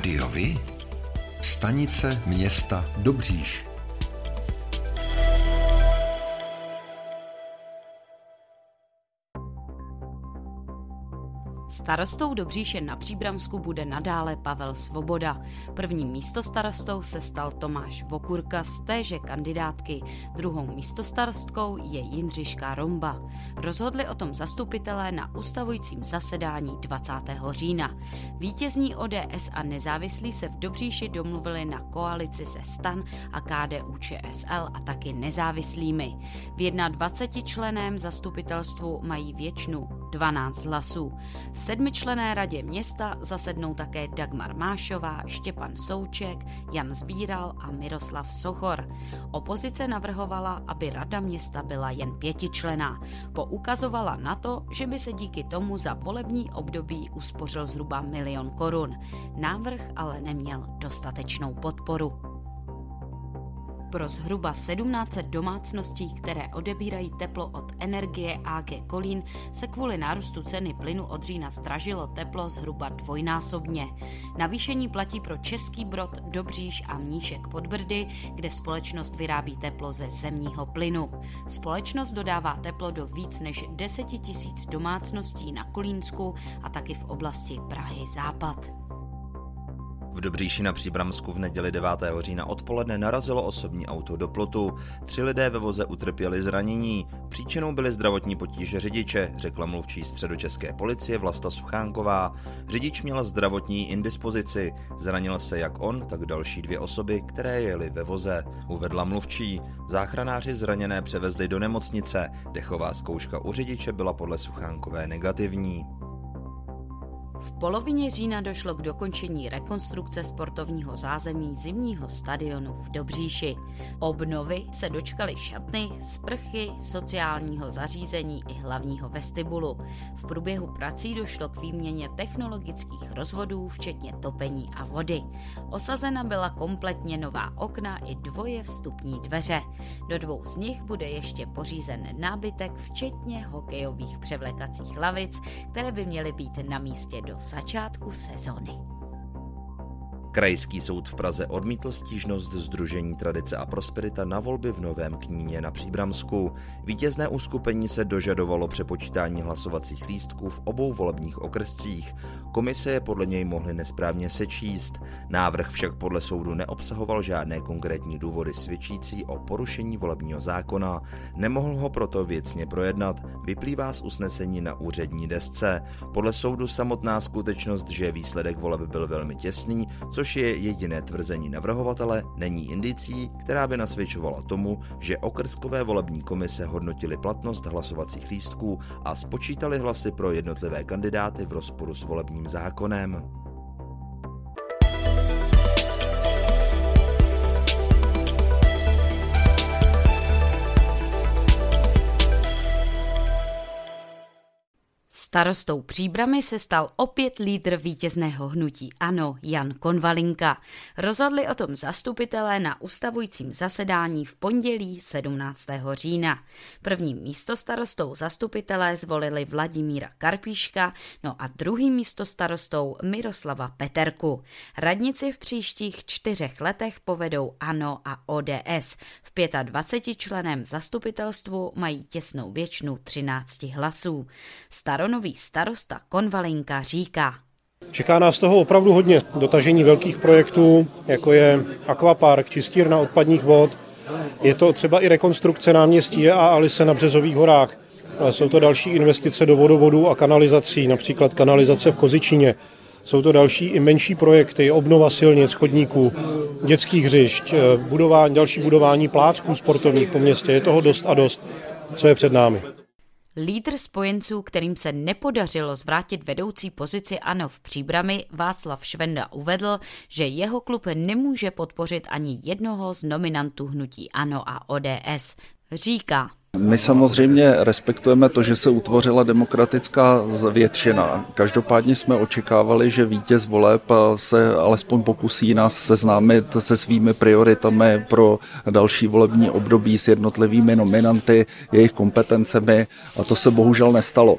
Rádiovi? Stanice města Dobříš. Starostou Dobříše na Příbramsku bude nadále Pavel Svoboda. Prvním místostarostou se stal Tomáš Vokurka z téže kandidátky. Druhou místostarostkou je Jindřiška Romba. Rozhodli o tom zastupitelé na ustavujícím zasedání 20. října. Vítězní ODS a nezávislí se v Dobříši domluvili na koalici se STAN a KDU ČSL a taky nezávislými. V 21 členém zastupitelstvu mají většinu 12 hlasů. V sedmičlené radě města zasednou také Dagmar Mášová, Štěpan Souček, Jan Zbíral a Miroslav Sochor. Opozice navrhovala, aby rada města byla jen pětičlená. Poukazovala na to, že by se díky tomu za volební období uspořil zhruba milion korun. Návrh ale neměl dostatečnou podporu. Pro zhruba 1700 domácností, které odebírají teplo od energie AG Kolín, se kvůli nárůstu ceny plynu od října zdražilo teplo zhruba dvojnásobně. Navýšení platí pro Český Brod, Dobříž a Mníšek pod Brdy, kde společnost vyrábí teplo ze zemního plynu. Společnost dodává teplo do víc než 10 tisíc domácností na Kolínsku a taky v oblasti Prahy Západ. V Dobříši na Příbramsku v neděli 9. října odpoledne narazilo osobní auto do plotu. Tři lidé ve voze utrpěli zranění. Příčinou byly zdravotní potíže řidiče, řekla mluvčí středočeské policie Vlasta Suchánková. Řidič měl zdravotní indispozici. Zranil se jak on, tak další dvě osoby, které jeli ve voze. Uvedla mluvčí. Záchranáři zraněné převezli do nemocnice. Dechová zkouška u řidiče byla podle Suchánkové negativní. V polovině října došlo k dokončení rekonstrukce sportovního zázemí zimního stadionu v Dobříši. Obnovy se dočkaly šatny, sprchy, sociálního zařízení i hlavního vestibulu. V průběhu prací došlo k výměně technologických rozvodů, včetně topení a vody. Osazena byla kompletně nová okna i dvoje vstupní dveře. Do dvou z nich bude ještě pořízen nábytek, včetně hokejových převlekacích lavic, které by měly být na místě do začátku sezony. Krajský soud v Praze odmítl stížnost Združení Tradice a Prosperita na volby v Novém Kníně na Příbramsku. Vítězné uskupení se dožadovalo přepočítání hlasovacích lístků v obou volebních okrescích. Komise je podle něj mohly nesprávně sečíst. Návrh však podle soudu neobsahoval žádné konkrétní důvody svědčící o porušení volebního zákona. Nemohl ho proto věcně projednat, vyplývá z usnesení na úřední desce. Podle soudu samotná skutečnost, že výsledek voleb byl velmi těsný, co což je jediné tvrzení navrhovatele, není indicí, která by nasvědčovala tomu, že okrskové volební komise hodnotili platnost hlasovacích lístků a spočítali hlasy pro jednotlivé kandidáty v rozporu s volebním zákonem. Starostou Příbramy se stal opět lídr vítězného hnutí Ano, Jan Konvalinka. Rozhodli o tom zastupitelé na ustavujícím zasedání v pondělí 17. října. Prvním místostarostou zastupitelé zvolili Vladimíra Karpíška, no a druhým místostarostou Miroslava Peterku. Radnici v příštích čtyřech letech povedou ANO a ODS. V 25 členem zastupitelstvu mají těsnou většinu 13 hlasů. Staronový nový starosta Konvalinka říká. Čeká nás toho opravdu hodně. Dotažení velkých projektů, jako je akvapark, čistírna odpadních vod. Je to třeba i rekonstrukce náměstí a Alice na Březových horách. Jsou to další investice do vodovodů a kanalizací, například kanalizace v Kozičíně. Jsou to další i menší projekty, obnova silnic, chodníků, dětských hřišť, budování, další budování plácků sportovních po městě. Je toho dost a dost, co je před námi. Lídr spojenců, kterým se nepodařilo zvrátit vedoucí pozici ANO v příbrami, Václav Švenda uvedl, že jeho klub nemůže podpořit ani jednoho z nominantů hnutí ANO a ODS. Říká, my samozřejmě respektujeme to, že se utvořila demokratická většina. Každopádně jsme očekávali, že vítěz voleb se alespoň pokusí nás seznámit se svými prioritami pro další volební období s jednotlivými nominanty, jejich kompetencemi a to se bohužel nestalo.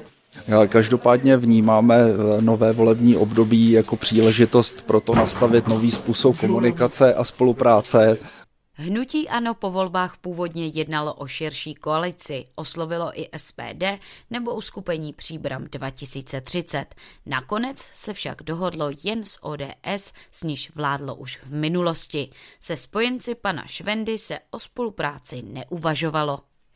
Každopádně vnímáme eh, nové volební období jako příležitost pro to nastavit nový způsob komunikace a spolupráce. Hnutí ANO po volbách původně jednalo o širší koalici, oslovilo i SPD nebo uskupení Příbram 2030. Nakonec se však dohodlo jen s ODS, s níž vládlo už v minulosti. Se spojenci pana Švendy se o spolupráci neuvažovalo.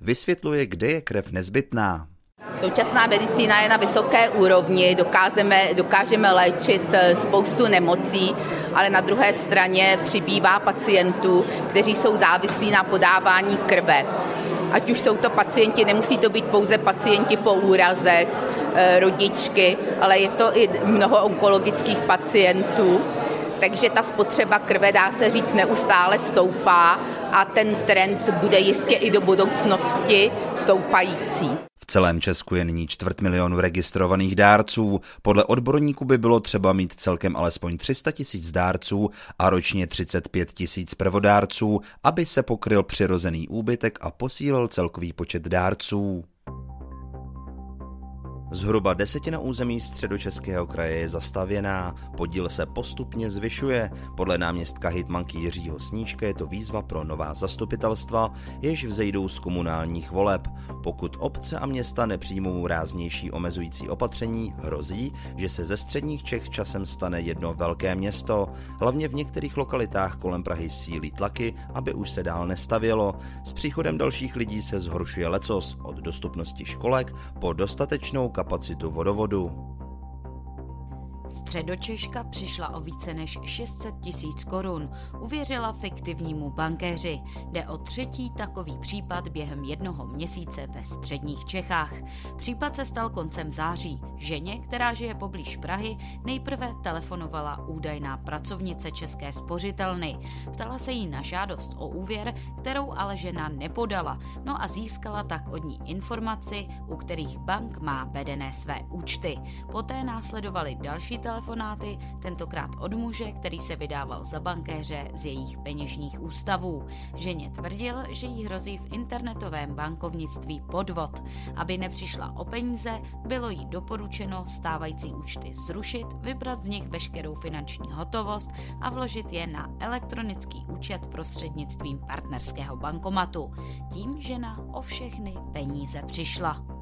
vysvětluje, kde je krev nezbytná. Současná medicína je na vysoké úrovni, dokážeme, dokážeme léčit eh, spoustu nemocí, ale na druhé straně přibývá pacientů, kteří jsou závislí na podávání krve. Ať už jsou to pacienti, nemusí to být pouze pacienti po úrazech, eh, rodičky, ale je to i mnoho onkologických pacientů, takže ta spotřeba krve, dá se říct, neustále stoupá a ten trend bude jistě i do budoucnosti stoupající. V celém Česku je nyní čtvrt milionu registrovaných dárců. Podle odborníků by bylo třeba mít celkem alespoň 300 tisíc dárců a ročně 35 tisíc prvodárců, aby se pokryl přirozený úbytek a posílil celkový počet dárců. Zhruba desetina území středočeského kraje je zastavěná, podíl se postupně zvyšuje. Podle náměstka hitmanky Jiřího Sníčka je to výzva pro nová zastupitelstva, jež vzejdou z komunálních voleb. Pokud obce a města nepřijmou ráznější omezující opatření, hrozí, že se ze středních Čech časem stane jedno velké město. Hlavně v některých lokalitách kolem Prahy sílí tlaky, aby už se dál nestavělo. S příchodem dalších lidí se zhoršuje lecos, od dostupnosti školek po dostatečnou kapacitu vodovodu. Středočeška přišla o více než 600 tisíc korun, uvěřila fiktivnímu bankéři. Jde o třetí takový případ během jednoho měsíce ve středních Čechách. Případ se stal koncem září. Ženě, která žije poblíž Prahy, nejprve telefonovala údajná pracovnice České spořitelny. Ptala se jí na žádost o úvěr, kterou ale žena nepodala, no a získala tak od ní informaci, u kterých bank má vedené své účty. Poté následovaly další telefonáty, tentokrát od muže, který se vydával za bankéře z jejich peněžních ústavů. Ženě tvrdil, že jí hrozí v internetovém bankovnictví podvod. Aby nepřišla o peníze, bylo jí doporučeno stávající účty zrušit, vybrat z nich veškerou finanční hotovost a vložit je na elektronický účet prostřednictvím partnerského bankomatu. Tím žena o všechny peníze přišla.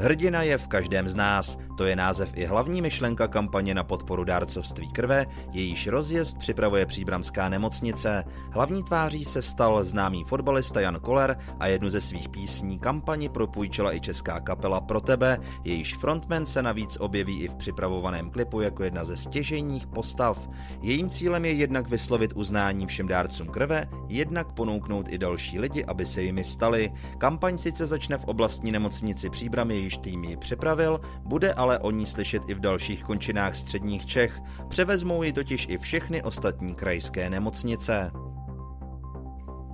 Hrdina je v každém z nás. To je název i hlavní myšlenka kampaně na podporu dárcovství krve, jejíž rozjezd připravuje příbramská nemocnice. Hlavní tváří se stal známý fotbalista Jan Koller a jednu ze svých písní kampani propůjčila i česká kapela Pro tebe, jejíž frontman se navíc objeví i v připravovaném klipu jako jedna ze stěžejních postav. Jejím cílem je jednak vyslovit uznání všem dárcům krve, jednak ponouknout i další lidi, aby se jimi stali. Kampaň sice začne v oblastní nemocnici Příbramy již tým ji připravil, bude ale o ní slyšet i v dalších končinách středních Čech, převezmou ji totiž i všechny ostatní krajské nemocnice.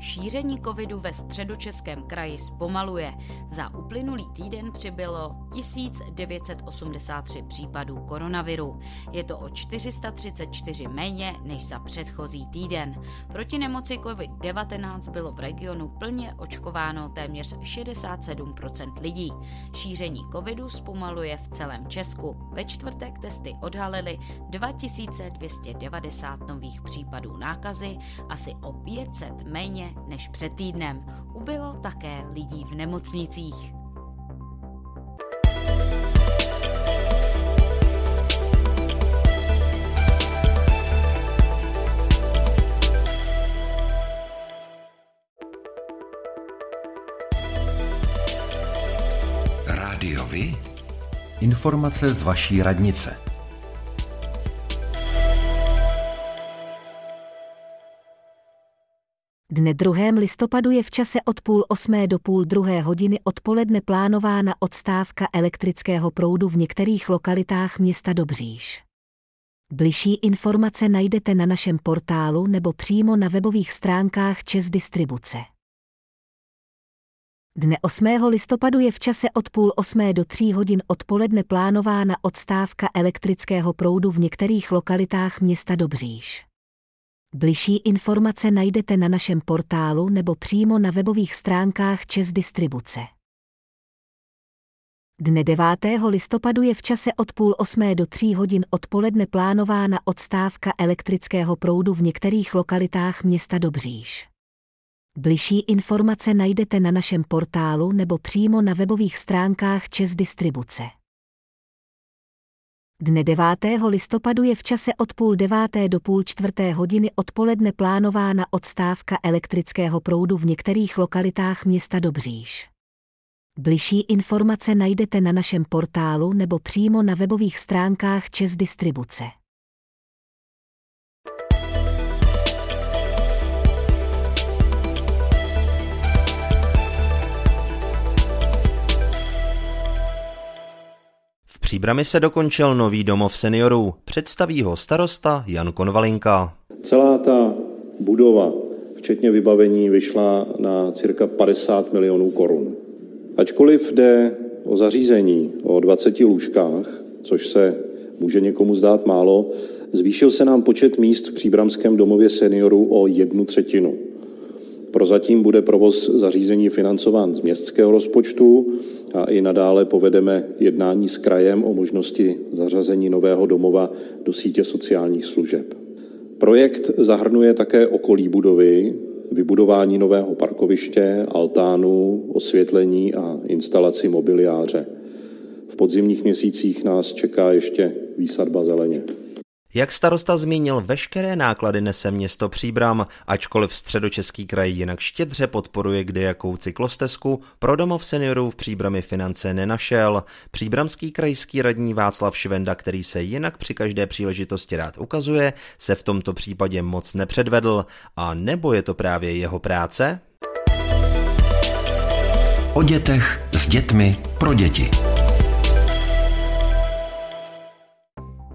Šíření covidu ve středočeském kraji zpomaluje. Za uplynulý týden přibylo 1983 případů koronaviru. Je to o 434 méně než za předchozí týden. Proti nemoci COVID-19 bylo v regionu plně očkováno téměř 67% lidí. Šíření covidu zpomaluje v celém Česku. Ve čtvrtek testy odhalily 2290 nových případů nákazy, asi o 500 méně než před týdnem. Ubylo také lidí v nemocnicích. Informace z vaší radnice. Dne 2. listopadu je v čase od půl osmé do půl druhé hodiny odpoledne plánována odstávka elektrického proudu v některých lokalitách města Dobříš. Bližší informace najdete na našem portálu nebo přímo na webových stránkách Čes Distribuce. Dne 8. listopadu je v čase od půl osmé do tří hodin odpoledne plánována odstávka elektrického proudu v některých lokalitách města Dobříš. Bližší informace najdete na našem portálu nebo přímo na webových stránkách Čes Distribuce. Dne 9. listopadu je v čase od půl osmé do tří hodin odpoledne plánována odstávka elektrického proudu v některých lokalitách města Dobříš. Bližší informace najdete na našem portálu nebo přímo na webových stránkách Čes Distribuce. Dne 9. listopadu je v čase od půl deváté do půl čtvrté hodiny odpoledne plánována odstávka elektrického proudu v některých lokalitách města Dobříš. Bližší informace najdete na našem portálu nebo přímo na webových stránkách Čes Distribuce. Příbrami se dokončil nový domov seniorů. Představí ho starosta Jan Konvalinka. Celá ta budova, včetně vybavení, vyšla na cirka 50 milionů korun. Ačkoliv jde o zařízení o 20 lůžkách, což se může někomu zdát málo, zvýšil se nám počet míst v Příbramském domově seniorů o jednu třetinu. Prozatím bude provoz zařízení financován z městského rozpočtu a i nadále povedeme jednání s krajem o možnosti zařazení nového domova do sítě sociálních služeb. Projekt zahrnuje také okolí budovy, vybudování nového parkoviště, altánu, osvětlení a instalaci mobiliáře. V podzimních měsících nás čeká ještě výsadba zeleně. Jak starosta zmínil, veškeré náklady nese město Příbram, ačkoliv středočeský kraj jinak štědře podporuje kde jakou cyklostezku, pro domov seniorů v Příbrami finance nenašel. Příbramský krajský radní Václav Švenda, který se jinak při každé příležitosti rád ukazuje, se v tomto případě moc nepředvedl. A nebo je to právě jeho práce? O dětech s dětmi pro děti.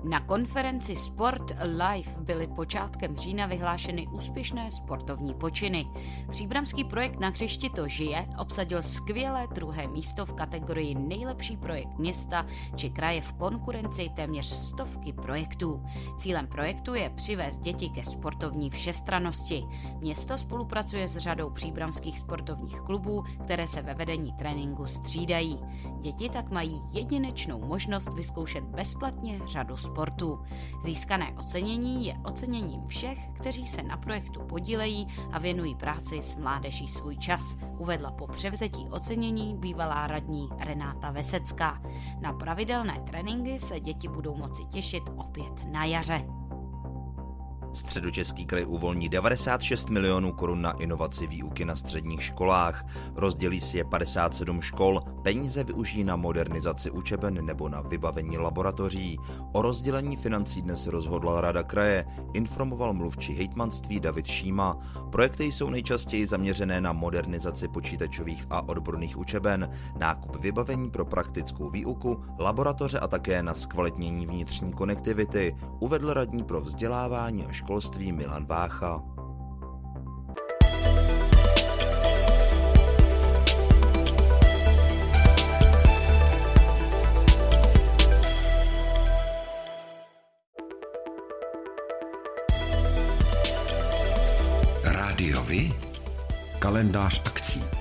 Na konferenci Sport Live byly počátkem října vyhlášeny úspěšné sportovní počiny. Příbramský projekt na hřišti to žije obsadil skvělé druhé místo v kategorii nejlepší projekt města či kraje v konkurenci téměř stovky projektů. Cílem projektu je přivést děti ke sportovní všestranosti. Město spolupracuje s řadou příbramských sportovních klubů, které se ve vedení tréninku střídají. Děti tak mají jedinečnou možnost vyzkoušet bezplatně řadu sportů sportu. Získané ocenění je oceněním všech, kteří se na projektu podílejí a věnují práci s mládeží svůj čas, uvedla po převzetí ocenění bývalá radní Renáta Vesecká. Na pravidelné tréninky se děti budou moci těšit opět na jaře. Středočeský kraj uvolní 96 milionů korun na inovaci výuky na středních školách. Rozdělí si je 57 škol, peníze využijí na modernizaci učeben nebo na vybavení laboratoří. O rozdělení financí dnes rozhodla Rada kraje, informoval mluvčí hejtmanství David Šíma. Projekty jsou nejčastěji zaměřené na modernizaci počítačových a odborných učeben, nákup vybavení pro praktickou výuku, laboratoře a také na zkvalitnění vnitřní konektivity, uvedl radní pro vzdělávání a školství Milan Vácha. Rádiovi? Kalendář akcí.